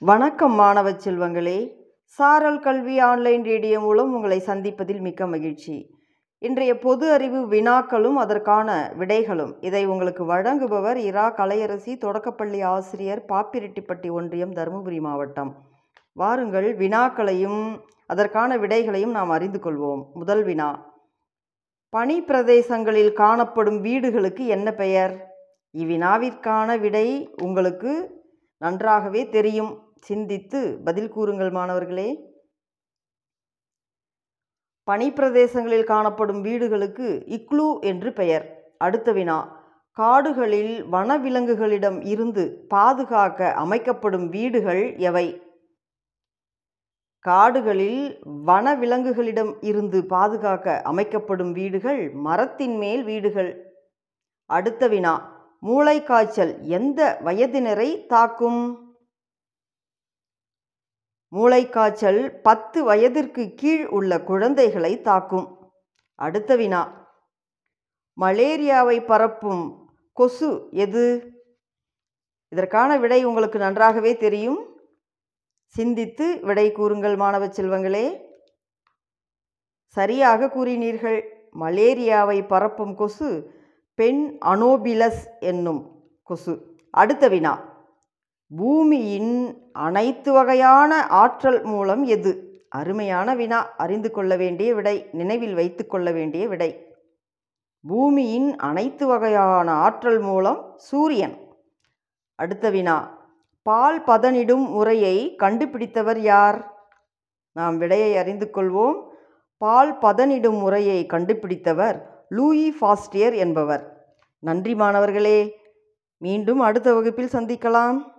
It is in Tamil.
வணக்கம் மாணவ செல்வங்களே. சாரல் கல்வி ஆன்லைன் ரேடியோ மூலம் உங்களை சந்திப்பதில் மிக்க மகிழ்ச்சி. இன்றைய பொது அறிவு வினாக்களும் அதற்கான விடைகளும். இதை உங்களுக்கு வழங்குபவர் இரா. கலையரசி தொடக்கப்பள்ளி ஆசிரியர் பாப்பிரெட்டிப்பட்டி ஒன்றியம் தருமபுரி மாவட்டம். வாருங்கள் வினாக்களையும் அதற்கான விடைகளையும் நாம் அறிந்து கொள்வோம். முதல் வினா. பனி பிரதேசங்களில் காணப்படும் வீடுகளுக்கு என்ன பெயர்? இவ்வினாவிற்கான விடை உங்களுக்கு நன்றாகவே தெரியும். சிந்தித்து பதில் கூறுங்கள் மாணவர்களே. பனிப்பிரதேசங்களில் காணப்படும் வீடுகளுக்கு இக்லூ என்று பெயர். அடுத்த வினா. காடுகளில் வனவிலங்குகளிடம் இருந்து பாதுகாக்க அமைக்கப்படும் வீடுகள் எவை? காடுகளில் வனவிலங்குகளிடம் இருந்து பாதுகாக்க அமைக்கப்படும் வீடுகள் மரத்தின் மேல் வீடுகள். அடுத்த வினா. மூளைக்காய்ச்சல் எந்த வயதினரை தாக்கும்? மூளைக்காய்ச்சல் பத்து வயதிற்கு கீழ் உள்ள குழந்தைகளை தாக்கும். அடுத்த வினா. மலேரியாவை பரப்பும் கொசு எது? இதற்கான விடை உங்களுக்கு நன்றாகவே தெரியும். சிந்தித்து விடை கூறுங்கள் மாணவ செல்வங்களே. சரியாக கூறினீர்கள். மலேரியாவை பரப்பும் கொசு பெண் அனோபிலஸ் என்னும் கொசு. அடுத்த வினா. பூமியின் அனைத்து வகையான ஆற்றல் மூலம் எது? அருமையான வினா. அறிந்து கொள்ள வேண்டிய விடை. நினைவில் வைத்து கொள்ள வேண்டிய விடை. பூமியின் அனைத்து வகையான ஆற்றல் மூலம் சூரியன். அடுத்த வினா. பால் பதனிடும் முறையை கண்டுபிடித்தவர் யார்? நாம் விடையை அறிந்து கொள்வோம். பால் பதனிடும் முறையை கண்டுபிடித்தவர் லூயி ஃபாஸ்டியர் என்பவர். நன்றி மாணவர்களே. மீண்டும் அடுத்த வகுப்பில் சந்திக்கலாம்.